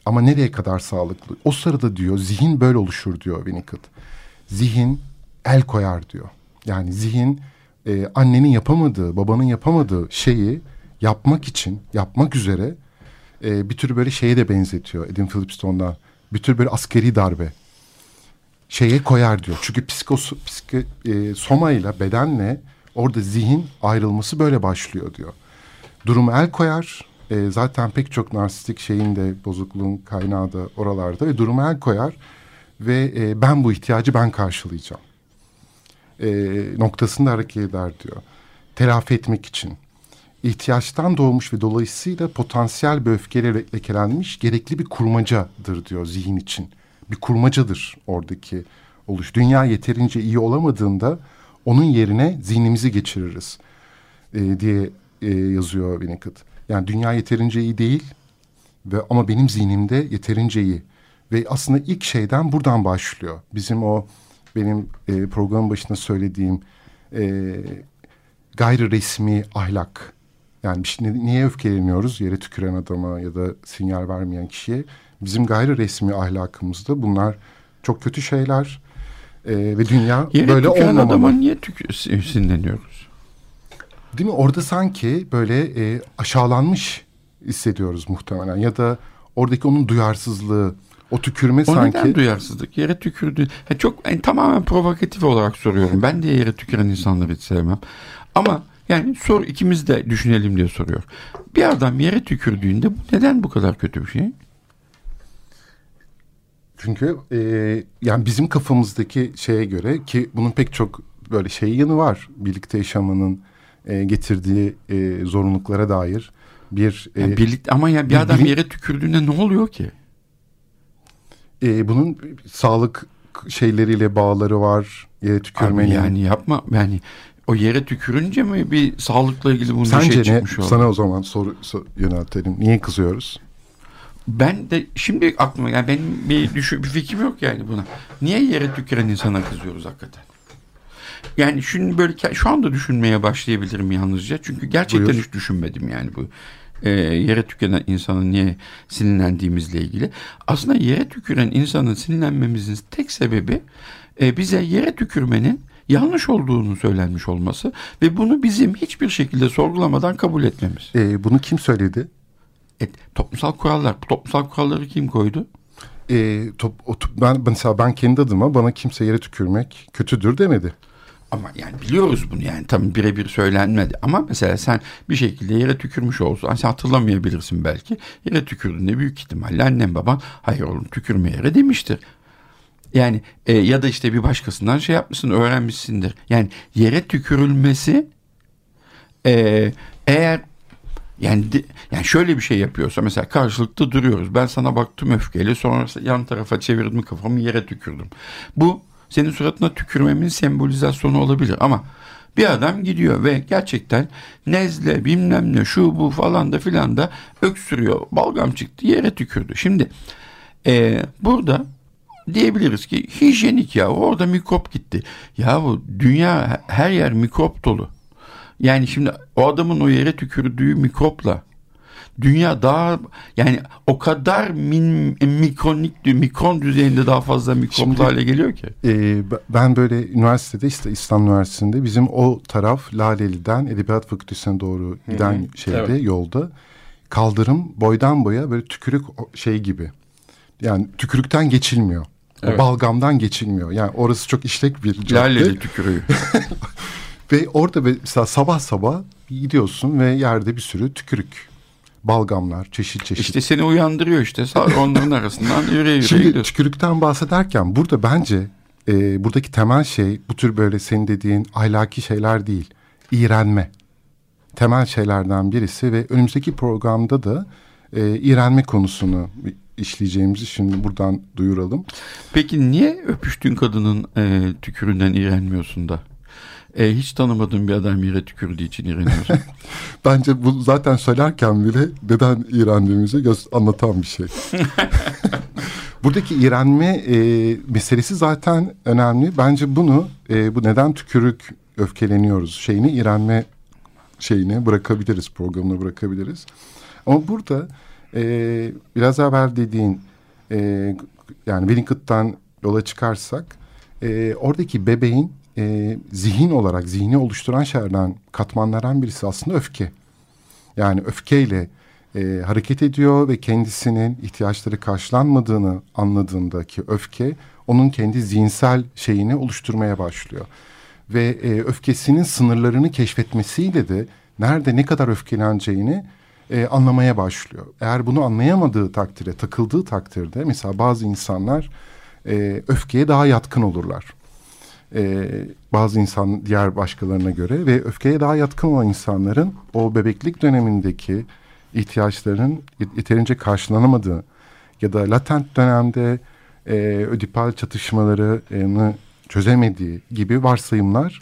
ama nereye kadar sağlıklı? O sırada diyor zihin böyle oluşur diyor Winnicott. Zihin el koyar diyor. Yani zihin e, annenin yapamadığı, babanın yapamadığı şeyi yapmak için, yapmak üzere e, bir tür böyle şeye de benzetiyor Edin Philipston'dan. Bir tür böyle askeri darbe şeye koyar diyor. Çünkü psikos, psiko, e, somayla, bedenle orada zihin ayrılması böyle başlıyor diyor. Durum el koyar. E, zaten pek çok narsistik şeyin de bozukluğun kaynağı da oralarda ve durum el koyar ve e, ben bu ihtiyacı ben karşılayacağım e, noktasında hareket eder diyor. Telafi etmek için. İhtiyaçtan doğmuş ve dolayısıyla potansiyel bir öfkeyle lekelenmiş gerekli bir kurmacadır diyor zihin için. Bir kurmacadır oradaki oluş. Dünya yeterince iyi olamadığında onun yerine zihnimizi geçiririz e, diye e, yazıyor Winnicott. Yani dünya yeterince iyi değil ve ama benim zihnimde yeterince iyi. Ve aslında ilk şeyden buradan başlıyor. Bizim o benim e, programın başında söylediğim e, gayri resmi ahlak. Yani şey, niye öfkeleniyoruz yere tüküren adama ya da sinyal vermeyen kişiye? Bizim gayri resmi ahlakımızda bunlar çok kötü şeyler e, ve dünya yere böyle olmamalı. Yere adama niye tük sinirleniyoruz? Değil mi? Orada sanki böyle e, aşağılanmış hissediyoruz muhtemelen ya da oradaki onun duyarsızlığı o tükürme o sanki... O neden duyarsızlık? Yere tükürdü. Ha, çok yani, tamamen provokatif olarak soruyorum. Ben de yere tüküren insanları hiç sevmem. Ama yani sor ikimiz de düşünelim diye soruyor. Bir adam yere tükürdüğünde bu neden bu kadar kötü bir şey? Çünkü e, yani bizim kafamızdaki şeye göre ki bunun pek çok böyle şey yanı var. Birlikte yaşamanın e, getirdiği e, zorunluluklara dair bir... E, yani birlikte, ama ya bir, bir adam yere tükürdüğünde ne oluyor ki? e, bunun sağlık şeyleriyle bağları var. Yere tükürmenin. Abi yani yapma yani o yere tükürünce mi bir sağlıkla ilgili bunun Sence şey çıkmış ne? Sana o zaman soru, soru yöneltelim. Niye kızıyoruz? Ben de şimdi aklıma yani benim bir düşün bir fikrim yok yani buna. Niye yere tüküren insana kızıyoruz hakikaten? Yani şimdi böyle şu anda düşünmeye başlayabilirim yalnızca. Çünkü gerçekten Buyur. hiç düşünmedim yani bu e, yere tüküren insanın niye sinirlendiğimizle ilgili. Aslında yere tüküren insanın sinirlenmemizin tek sebebi e, bize yere tükürmenin yanlış olduğunu söylenmiş olması ve bunu bizim hiçbir şekilde sorgulamadan kabul etmemiz. E, bunu kim söyledi? E, toplumsal kurallar. Toplumsal kuralları kim koydu? E, top, o, ben mesela ben kendi adıma bana kimse yere tükürmek kötüdür demedi. Ama yani biliyoruz bunu yani tabii birebir söylenmedi. Ama mesela sen bir şekilde yere tükürmüş olsan sen hatırlamayabilirsin belki. Yere tükürdüğünde büyük ihtimalle annem baban hayır oğlum tükürme yere demiştir. Yani e, ya da işte bir başkasından şey yapmışsın öğrenmişsindir. Yani yere tükürülmesi e, eğer yani yani şöyle bir şey yapıyorsa mesela karşılıklı duruyoruz. Ben sana baktım öfkeyle sonra yan tarafa çevirdim kafamı yere tükürdüm. Bu senin suratına tükürmemin sembolizasyonu olabilir ama bir adam gidiyor ve gerçekten nezle bilmem ne şu bu falan da filan da öksürüyor. Balgam çıktı yere tükürdü. Şimdi e, burada diyebiliriz ki hijyenik ya orada mikrop gitti. Ya bu dünya her yer mikrop dolu. Yani şimdi o adamın o yere tükürdüğü mikropla dünya daha yani o kadar min, mikronik mikron düzeyinde daha fazla mikroplu hale geliyor ki. E, ben böyle üniversitede işte İslam Üniversitesi'nde bizim o taraf Laleli'den Edebiyat Fakültesi'ne doğru giden Hı-hı. şeyde evet. yolda kaldırım boydan boya böyle tükürük şey gibi. Yani tükürükten geçilmiyor. Evet. O balgamdan geçilmiyor. Yani orası çok işlek bir cadde. Laleli tükürüğü. ve orada mesela sabah sabah gidiyorsun ve yerde bir sürü tükürük balgamlar, çeşit çeşit. İşte seni uyandırıyor işte. Onların arasından yürüye yürüye Şimdi gidiyorsun. tükürükten bahsederken burada bence e, buradaki temel şey bu tür böyle senin dediğin ahlaki şeyler değil. İğrenme. Temel şeylerden birisi ve önümüzdeki programda da e, iğrenme konusunu işleyeceğimizi şimdi buradan duyuralım. Peki niye öpüştüğün kadının e, tüküründen iğrenmiyorsun da? E, hiç tanımadığın bir adam yere tükürdüğü için iğreniyorsun. Bence bu zaten söylerken bile neden iğrendiğimizi göz anlatan bir şey. Buradaki iğrenme e, meselesi zaten önemli. Bence bunu e, bu neden tükürük öfkeleniyoruz şeyini iğrenme şeyini bırakabiliriz programına bırakabiliriz. Ama burada e, biraz evvel dediğin e, yani Winnicott'tan yola çıkarsak e, oradaki bebeğin e, zihin olarak zihni oluşturan şeylerden katmanlardan birisi aslında öfke. Yani öfkeyle e, hareket ediyor ve kendisinin ihtiyaçları karşılanmadığını anladığındaki öfke onun kendi zihinsel şeyini oluşturmaya başlıyor. Ve e, öfkesinin sınırlarını keşfetmesiyle de nerede ne kadar öfkeleneceğini e, anlamaya başlıyor. Eğer bunu anlayamadığı takdirde, takıldığı takdirde mesela bazı insanlar e, öfkeye daha yatkın olurlar. E, bazı insan diğer başkalarına göre ve öfkeye daha yatkın olan insanların o bebeklik dönemindeki ihtiyaçların yeterince karşılanamadığı ya da latent dönemde e, ödipal çatışmalarını çözemediği gibi varsayımlar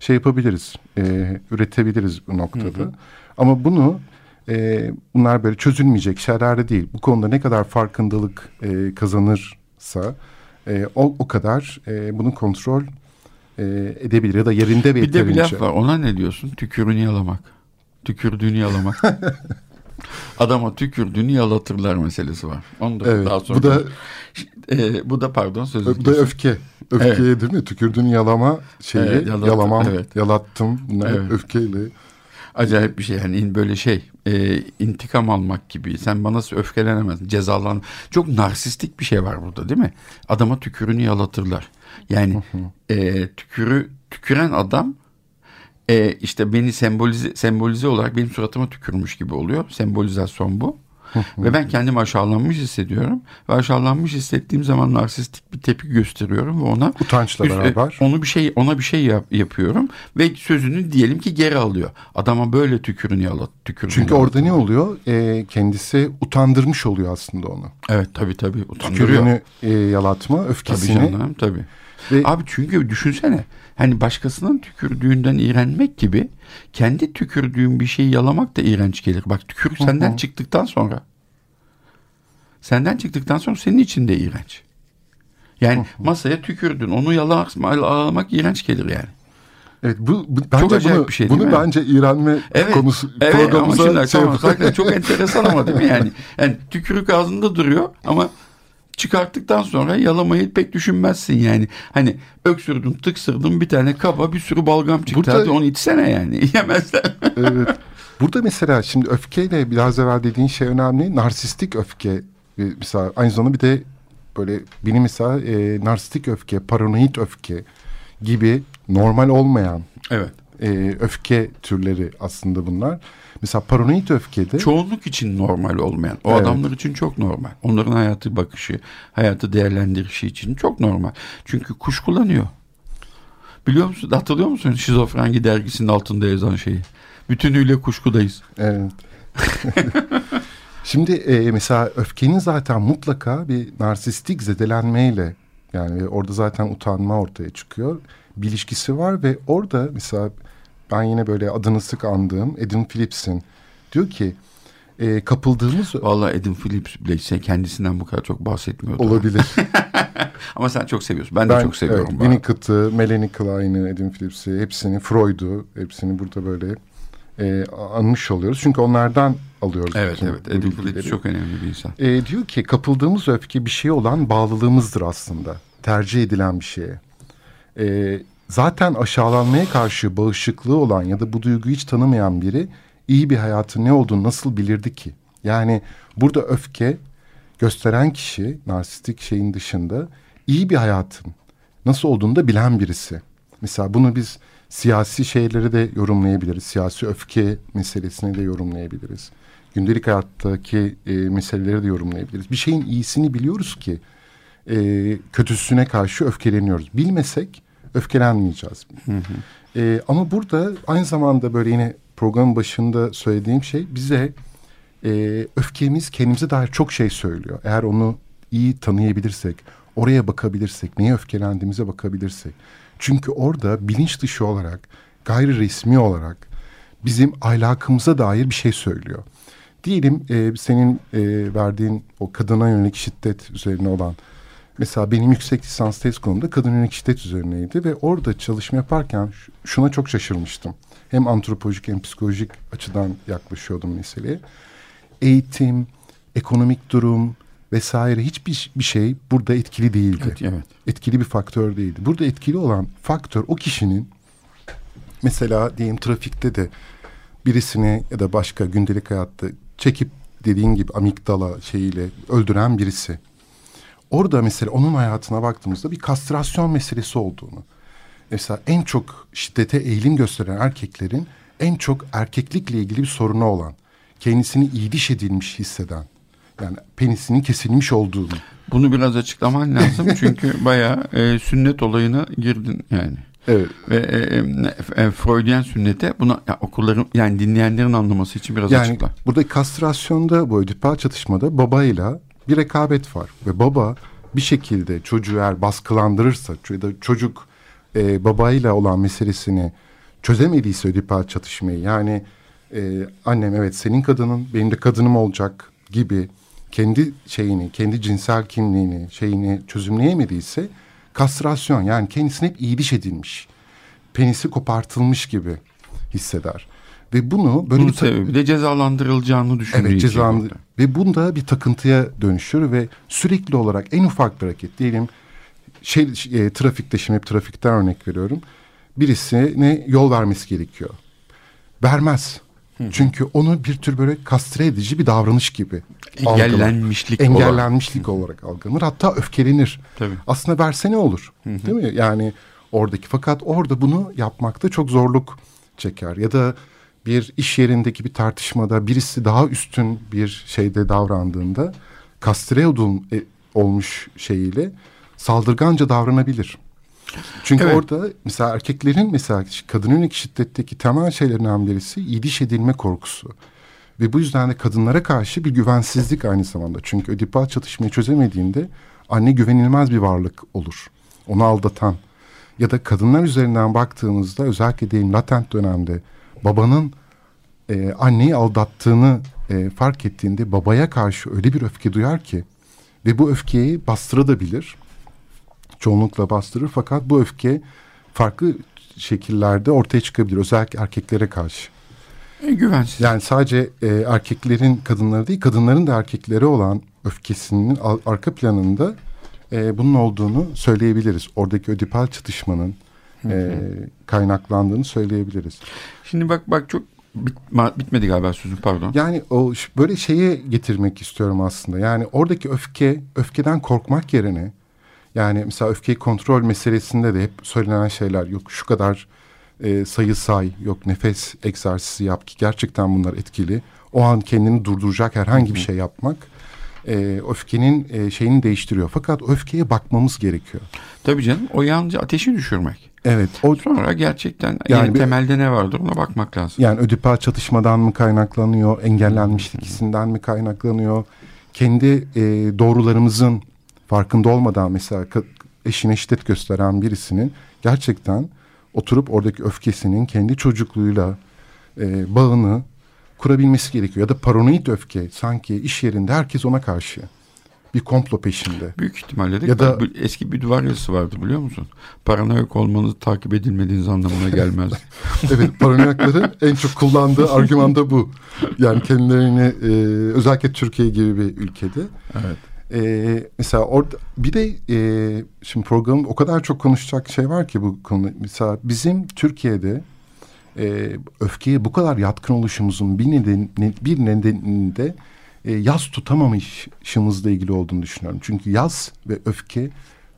şey yapabiliriz, e, üretebiliriz bu noktada. Hı hı. Ama bunu e, bunlar böyle çözülmeyecek şeyler de değil. Bu konuda ne kadar farkındalık e, kazanırsa e, o, o kadar e, bunu kontrol e, edebilir ya da yerinde ve Bir de bir laf var ona ne diyorsun? Tükürünü yalamak. Tükürdüğünü yalamak. Adama tükürdüğünü yalatırlar meselesi var. Onu da evet, daha sonra. Bu da e, bu da pardon sözü. Bu da öfke. Öfke evet. değil mi? Tükürdüğünü yalama şeyi evet, yalattım, yalamam, evet. yalattım. Bunlar evet. öfkeyle. Acayip bir şey yani böyle şey e, intikam almak gibi. Sen bana öfkelenemezsin, cezalan. Çok narsistik bir şey var burada değil mi? Adama tükürünü yalatırlar. Yani e, tükürü tüküren adam e, işte beni sembolize sembolize olarak benim suratıma tükürmüş gibi oluyor. Sembolizasyon bu. ve ben kendimi aşağılanmış hissediyorum. Ve aşağılanmış hissettiğim zaman narsistik bir tepki gösteriyorum ve ona utançla üst, beraber onu bir şey ona bir şey yap, yapıyorum ve sözünü diyelim ki geri alıyor. Adama böyle tükürün yalat tükürün. Çünkü orada ne oluyor? E, kendisi utandırmış oluyor aslında onu. Evet tabii tabii utandırıyor. Tükürüğünü e, yalatma öfkesini. Tabii canım tabii. Ve, Abi çünkü düşünsene hani başkasının tükürdüğünden iğrenmek gibi kendi tükürdüğün bir şeyi yalamak da iğrenç gelir. Bak tükürük senden çıktıktan sonra senden çıktıktan sonra senin için de iğrenç. Yani masaya tükürdün onu yalamak, iğrenç gelir yani. Evet bu, bu bence çok acayip bunu, bir şey değil bunu mi? bence iğrenme evet, konusu evet, programımıza ama şey tamam, çok enteresan ama değil mi yani? Yani tükürük ağzında duruyor ama çıkarttıktan sonra yalamayı pek düşünmezsin yani. Hani öksürdün, tıksırdın bir tane kaba bir sürü balgam çıktı. Burada, Hadi onu içsene yani. Yemezler. evet. Burada mesela şimdi öfkeyle biraz evvel dediğin şey önemli. Narsistik öfke mesela aynı zamanda bir de böyle benim mesela e, narsistik öfke, paranoid öfke gibi normal olmayan evet. e, öfke türleri aslında bunlar. Mesela paranoid öfkede... Çoğunluk için normal olmayan. O evet. adamlar için çok normal. Onların hayatı bakışı, hayatı değerlendirişi için çok normal. Çünkü kuşkulanıyor. Biliyor musun? Hatırlıyor musun Şizofrengi dergisinin altında yazan şeyi? Bütünüyle kuşkudayız. Evet. Şimdi e, mesela öfkenin zaten mutlaka bir narsistik zedelenmeyle yani orada zaten utanma ortaya çıkıyor. Bir ilişkisi var ve orada mesela ben yine böyle adını sık andığım Edin Phillips'in diyor ki e, kapıldığımız... Vallahi Edin Phillips bile sen kendisinden bu kadar çok bahsetmiyordu. Olabilir. Ama sen çok seviyorsun. Ben, ben de çok seviyorum. Evet, Winnicott'ı, Melanie Klein'ı, Edin Phillips'i hepsini, Freud'u hepsini burada böyle e, anmış oluyoruz. Çünkü onlardan alıyoruz. Evet evet. Edin Phillips çok önemli bir insan. E, diyor ki kapıldığımız öfke bir şey olan bağlılığımızdır aslında. Tercih edilen bir şeye. E, zaten aşağılanmaya karşı bağışıklığı olan ya da bu duyguyu hiç tanımayan biri iyi bir hayatın ne olduğunu nasıl bilirdi ki? Yani burada öfke gösteren kişi narsistik şeyin dışında iyi bir hayatın nasıl olduğunu da bilen birisi. Mesela bunu biz siyasi şeyleri de yorumlayabiliriz. Siyasi öfke meselesini de yorumlayabiliriz. gündelik hayattaki e, meseleleri de yorumlayabiliriz. Bir şeyin iyisini biliyoruz ki e, kötüsüne karşı öfkeleniyoruz. Bilmesek öfkelenmeyeceğiz. Hı hı. E, ama burada aynı zamanda böyle yine programın başında söylediğim şey bize e, öfkemiz kendimize dair çok şey söylüyor. Eğer onu iyi tanıyabilirsek, oraya bakabilirsek, neye öfkelendiğimize bakabilirsek. Çünkü orada bilinç dışı olarak, gayri resmi olarak bizim ahlakımıza dair bir şey söylüyor. Diyelim e, senin e, verdiğin o kadına yönelik şiddet üzerine olan Mesela benim yüksek lisans tez konumda kadın yönelik şiddet üzerineydi ve orada çalışma yaparken şuna çok şaşırmıştım. Hem antropolojik hem psikolojik açıdan yaklaşıyordum meseleye. Eğitim, ekonomik durum vesaire hiçbir bir şey burada etkili değildi. Evet, evet. Etkili bir faktör değildi. Burada etkili olan faktör o kişinin mesela diyelim trafikte de birisini ya da başka gündelik hayatta çekip dediğin gibi amigdala şeyiyle öldüren birisi orada mesela onun hayatına baktığımızda bir kastrasyon meselesi olduğunu. Mesela en çok şiddete eğilim gösteren erkeklerin en çok erkeklikle ilgili bir sorunu olan, kendisini iyiliş edilmiş hisseden, yani penisinin kesilmiş olduğunu. Bunu biraz açıklaman lazım çünkü bayağı e, sünnet olayına girdin yani. Evet. Ve e, e, e Freudian sünnete bunu ya, okulların yani dinleyenlerin anlaması için biraz yani, açıkla. Burada kastrasyonda bu ödipal çatışmada babayla bir rekabet var ve baba bir şekilde çocuğu eğer baskılandırırsa ya da çocuk e, babayla olan meselesini çözemediyse ödipal çatışmayı yani e, annem evet senin kadının benim de kadınım olacak gibi kendi şeyini kendi cinsel kimliğini şeyini çözümleyemediyse kastrasyon yani kendisine hep iyiliş edilmiş penisi kopartılmış gibi hisseder. Ve bunu böyle Bunun bir sebebi de cezalandırılacağını düşündüğü evet, cezalandır ve bunda bir takıntıya dönüşür ve sürekli olarak en ufak bir hareket diyelim şey e, trafikte şimdi hep trafikten örnek veriyorum. Birisine yol vermesi gerekiyor. Vermez. Hı. Çünkü onu bir tür böyle kastre edici bir davranış gibi engellenmişlik algılar. engellenmişlik olarak, olarak algılanır. Hatta öfkelenir. Tabii. Aslında verse ne olur? Hı. Değil mi? Yani oradaki fakat orada bunu yapmakta çok zorluk çeker ya da bir iş yerindeki bir tartışmada birisi daha üstün bir şeyde davrandığında kastre e, olmuş şeyiyle saldırganca davranabilir. Çünkü evet. orada mesela erkeklerin mesela kadın yönelik şiddetteki temel şeylerinden birisi iyiliş edilme korkusu. Ve bu yüzden de kadınlara karşı bir güvensizlik aynı zamanda. Çünkü ödipal çatışmayı çözemediğinde anne güvenilmez bir varlık olur. Onu aldatan ya da kadınlar üzerinden baktığımızda özellikle diyelim latent dönemde babanın e, anneyi aldattığını e, fark ettiğinde babaya karşı öyle bir öfke duyar ki ve bu öfkeyi bastırabilir. Çoğunlukla bastırır fakat bu öfke farklı şekillerde ortaya çıkabilir. Özellikle erkeklere karşı. E, güvensiz. Yani sadece e, erkeklerin kadınları değil kadınların da erkeklere olan öfkesinin arka planında e, bunun olduğunu söyleyebiliriz. Oradaki ödipal çatışmanın e, kaynaklandığını söyleyebiliriz. Şimdi bak bak çok bit, bitmedi galiba sözüm pardon. Yani o böyle şeye getirmek istiyorum aslında. Yani oradaki öfke, öfkeden korkmak yerine yani mesela öfkeyi kontrol meselesinde de hep söylenen şeyler yok şu kadar e, sayı say, yok nefes egzersizi yap ki gerçekten bunlar etkili. O an kendini durduracak herhangi bir şey yapmak e, öfkenin e, şeyini değiştiriyor. Fakat öfkeye bakmamız gerekiyor. Tabii canım o yalnızca ateşi düşürmek. Evet. O, Sonra gerçekten yani, yani bir, temelde ne vardır ona bakmak lazım. Yani ödipal çatışmadan mı kaynaklanıyor, engellenmişlik hissinden mi kaynaklanıyor? Kendi e, doğrularımızın farkında olmadan mesela eşine şiddet gösteren birisinin gerçekten oturup oradaki öfkesinin kendi çocukluğuyla e, bağını kurabilmesi gerekiyor. Ya da paranoid öfke sanki iş yerinde herkes ona karşı bir komplo peşinde. Büyük ihtimalle de ya da eski bir duvar yazısı vardı biliyor musun? Paranoyak olmanız takip edilmediğiniz anlamına gelmez. evet paranoyakların en çok kullandığı argüman da bu. Yani kendilerini e, özellikle Türkiye gibi bir ülkede. Evet. E, mesela orada bir de e, şimdi programın o kadar çok konuşacak şey var ki bu konu. Mesela bizim Türkiye'de e, öfkeye bu kadar yatkın oluşumuzun bir nedeni bir nedeninde e, yaz tutamamışımızla ilgili olduğunu düşünüyorum. Çünkü yaz ve öfke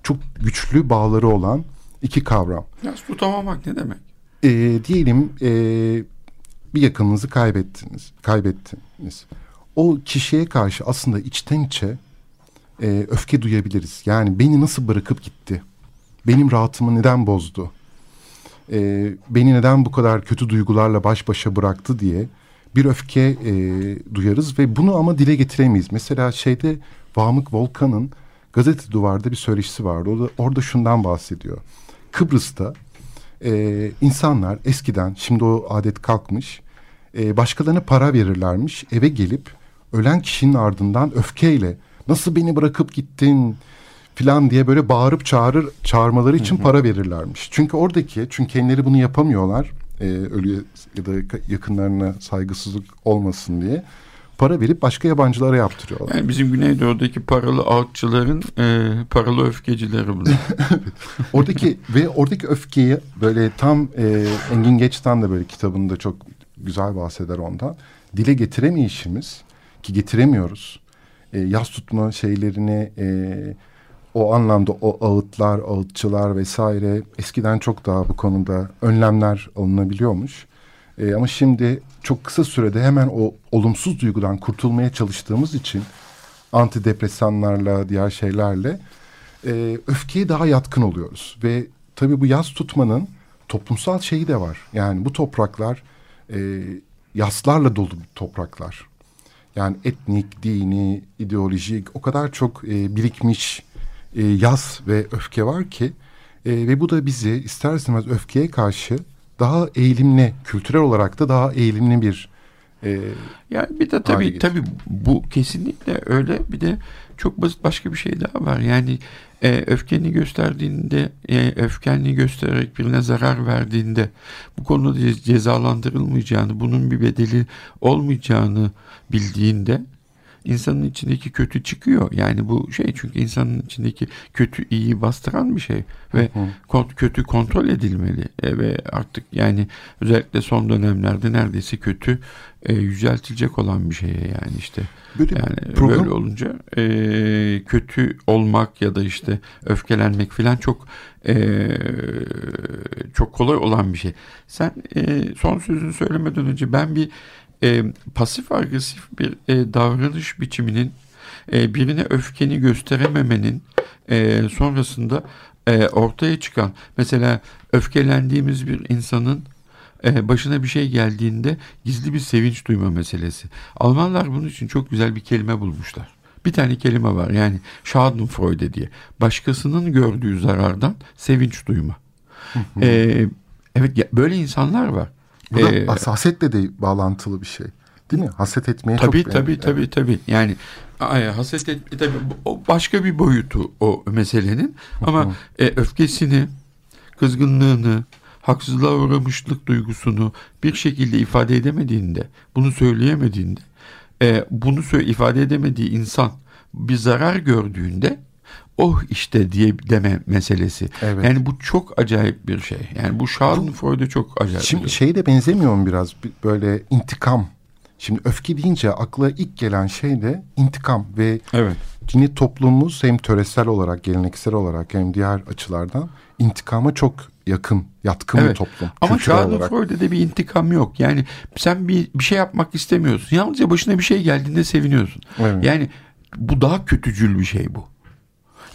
çok güçlü bağları olan iki kavram. Yaz tutamamak ne demek? E, diyelim e, bir yakınınızı kaybettiniz, kaybettiniz. o kişiye karşı aslında içten içe e, öfke duyabiliriz. Yani beni nasıl bırakıp gitti? Benim rahatımı neden bozdu? E, beni neden bu kadar kötü duygularla baş başa bıraktı diye bir öfke e, duyarız ve bunu ama dile getiremeyiz. Mesela şeyde Vamık Volkan'ın gazete duvarda bir söyleşisi vardı. O da, orada şundan bahsediyor. Kıbrıs'ta e, insanlar eskiden şimdi o adet kalkmış e, başkalarına para verirlermiş eve gelip ölen kişinin ardından öfkeyle nasıl beni bırakıp gittin filan diye böyle bağırıp çağırır çağırmaları için para verirlermiş. Çünkü oradaki çünkü kendileri bunu yapamıyorlar e, ölüye ya da yakınlarına saygısızlık olmasın diye para verip başka yabancılara yaptırıyorlar. Yani bizim Güneydoğu'daki paralı ağıtçıların e, paralı öfkecileri bunlar. oradaki ve oradaki öfkeyi böyle tam e, Engin Geç'ten de böyle kitabında çok güzel bahseder ondan. Dile getiremeyişimiz ki getiremiyoruz. E, yaz tutma şeylerini e, o anlamda o ağıtlar, ağıtçılar vesaire eskiden çok daha bu konuda önlemler alınabiliyormuş. E, ama şimdi çok kısa sürede hemen o olumsuz duygudan kurtulmaya çalıştığımız için antidepresanlarla, diğer şeylerle e, öfkeye daha yatkın oluyoruz. Ve tabii bu yaz tutmanın toplumsal şeyi de var. Yani bu topraklar e, yaslarla dolu topraklar. Yani etnik, dini, ideolojik o kadar çok e, birikmiş e, yas ve öfke var ki e, ve bu da bizi ister istemez öfkeye karşı daha eğilimli, kültürel olarak da daha eğilimli bir e, yani bir de tabii tabii bu kesinlikle öyle bir de çok basit başka bir şey daha var. Yani e, öfkeni gösterdiğinde, e, öfkenli göstererek birine zarar verdiğinde bu konuda cezalandırılmayacağını, bunun bir bedeli olmayacağını bildiğinde insanın içindeki kötü çıkıyor. Yani bu şey çünkü insanın içindeki kötü iyiyi bastıran bir şey ve kont kötü kontrol edilmeli e, ve artık yani özellikle son dönemlerde neredeyse kötü e, yüceltilecek olan bir şeye yani işte böyle yani program... böyle olunca e, kötü olmak ya da işte öfkelenmek falan çok e, çok kolay olan bir şey. Sen e, son sözünü söylemeden önce ben bir e, pasif agresif bir e, davranış biçiminin e, birine öfkeni gösterememenin e, sonrasında e, ortaya çıkan mesela öfkelendiğimiz bir insanın e, başına bir şey geldiğinde gizli bir sevinç duyma meselesi. Almanlar bunun için çok güzel bir kelime bulmuşlar. Bir tane kelime var yani Schadenfreude diye. Başkasının gördüğü zarardan sevinç duyma. ee, evet böyle insanlar var. Bu da ee, hasetle de bağlantılı bir şey. Değil mi? Haset etmeye tabii, çok... Tabii tabii evet. tabii. Yani haset et, tabii o başka bir boyutu o meselenin. Ama e, öfkesini, kızgınlığını, haksızlığa uğramışlık duygusunu bir şekilde ifade edemediğinde, bunu söyleyemediğinde, e, bunu ifade edemediği insan bir zarar gördüğünde oh işte diye deme meselesi. Evet. Yani bu çok acayip bir şey. Yani bu Schadenfreude çok acayip. Şimdi şey de benzemiyor mu biraz böyle intikam? Şimdi öfke deyince akla ilk gelen şey de intikam ve evet. yine toplumumuz hem töresel olarak, geleneksel olarak hem diğer açılardan intikama çok yakın, yatkın evet. bir toplum. Ama Schadenfreude'de bir intikam yok. Yani sen bir, bir şey yapmak istemiyorsun. Yalnızca başına bir şey geldiğinde seviniyorsun. Evet. Yani bu daha kötücül bir şey bu.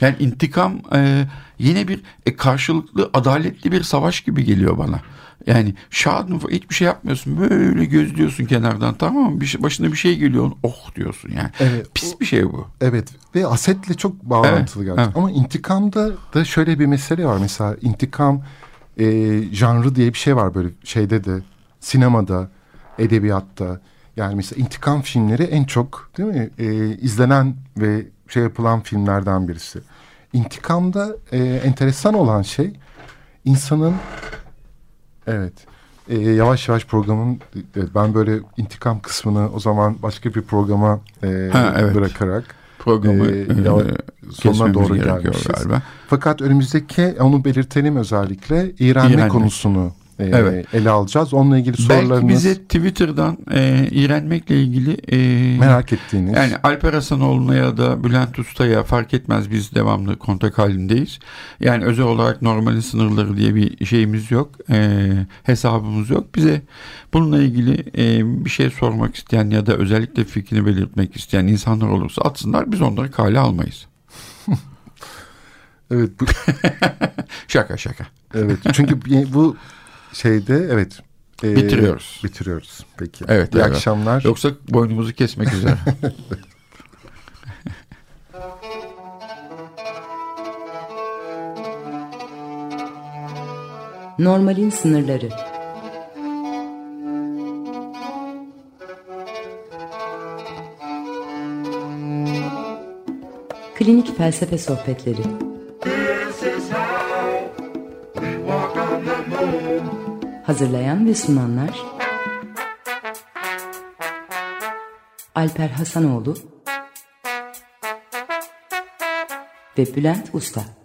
Yani intikam e, yine bir e, karşılıklı adaletli bir savaş gibi geliyor bana. Yani şadın hiçbir şey yapmıyorsun. Böyle gözlüyorsun kenardan tamam mı? Bir şey, başına bir şey geliyor. Oh diyorsun yani. Evet, Pis bir şey bu. Evet ve asetle çok bağlantılı evet, gerçekten. Evet. Ama intikamda da şöyle bir mesele var. Mesela intikam e, janrı diye bir şey var böyle şeyde de sinemada, edebiyatta. Yani mesela intikam filmleri en çok değil mi e, izlenen ve şey yapılan filmlerden birisi. İntikamda e, enteresan olan şey insanın evet e, yavaş yavaş programın evet, ben böyle intikam kısmını o zaman başka bir programa e, ha, evet. bırakarak programı e, ya, sonuna doğru gelmişiz. Galiba. Fakat önümüzdeki onu belirtelim özellikle İğrenme. konusunu e, Evet. ele alacağız. Onunla ilgili sorularınız Belki bize Twitter'dan e, iğrenmekle ilgili e, merak ettiğiniz. Yani Alper Hasanoğlu'na ya da Bülent Usta'ya fark etmez biz devamlı kontak halindeyiz. Yani özel olarak normalin sınırları diye bir şeyimiz yok. E, hesabımız yok. Bize bununla ilgili e, bir şey sormak isteyen ya da özellikle fikrini belirtmek isteyen insanlar olursa atsınlar biz onları kale almayız. Evet bu, Şaka şaka. evet çünkü bu şeyde evet e, Bitiriyoruz. Bitiriyoruz. Peki. Evet, İyi evet. akşamlar. Yoksa boynumuzu kesmek üzere. Normalin sınırları. Klinik felsefe sohbetleri. Hazırlayan ve sunanlar Alper Hasanoğlu ve Bülent Usta.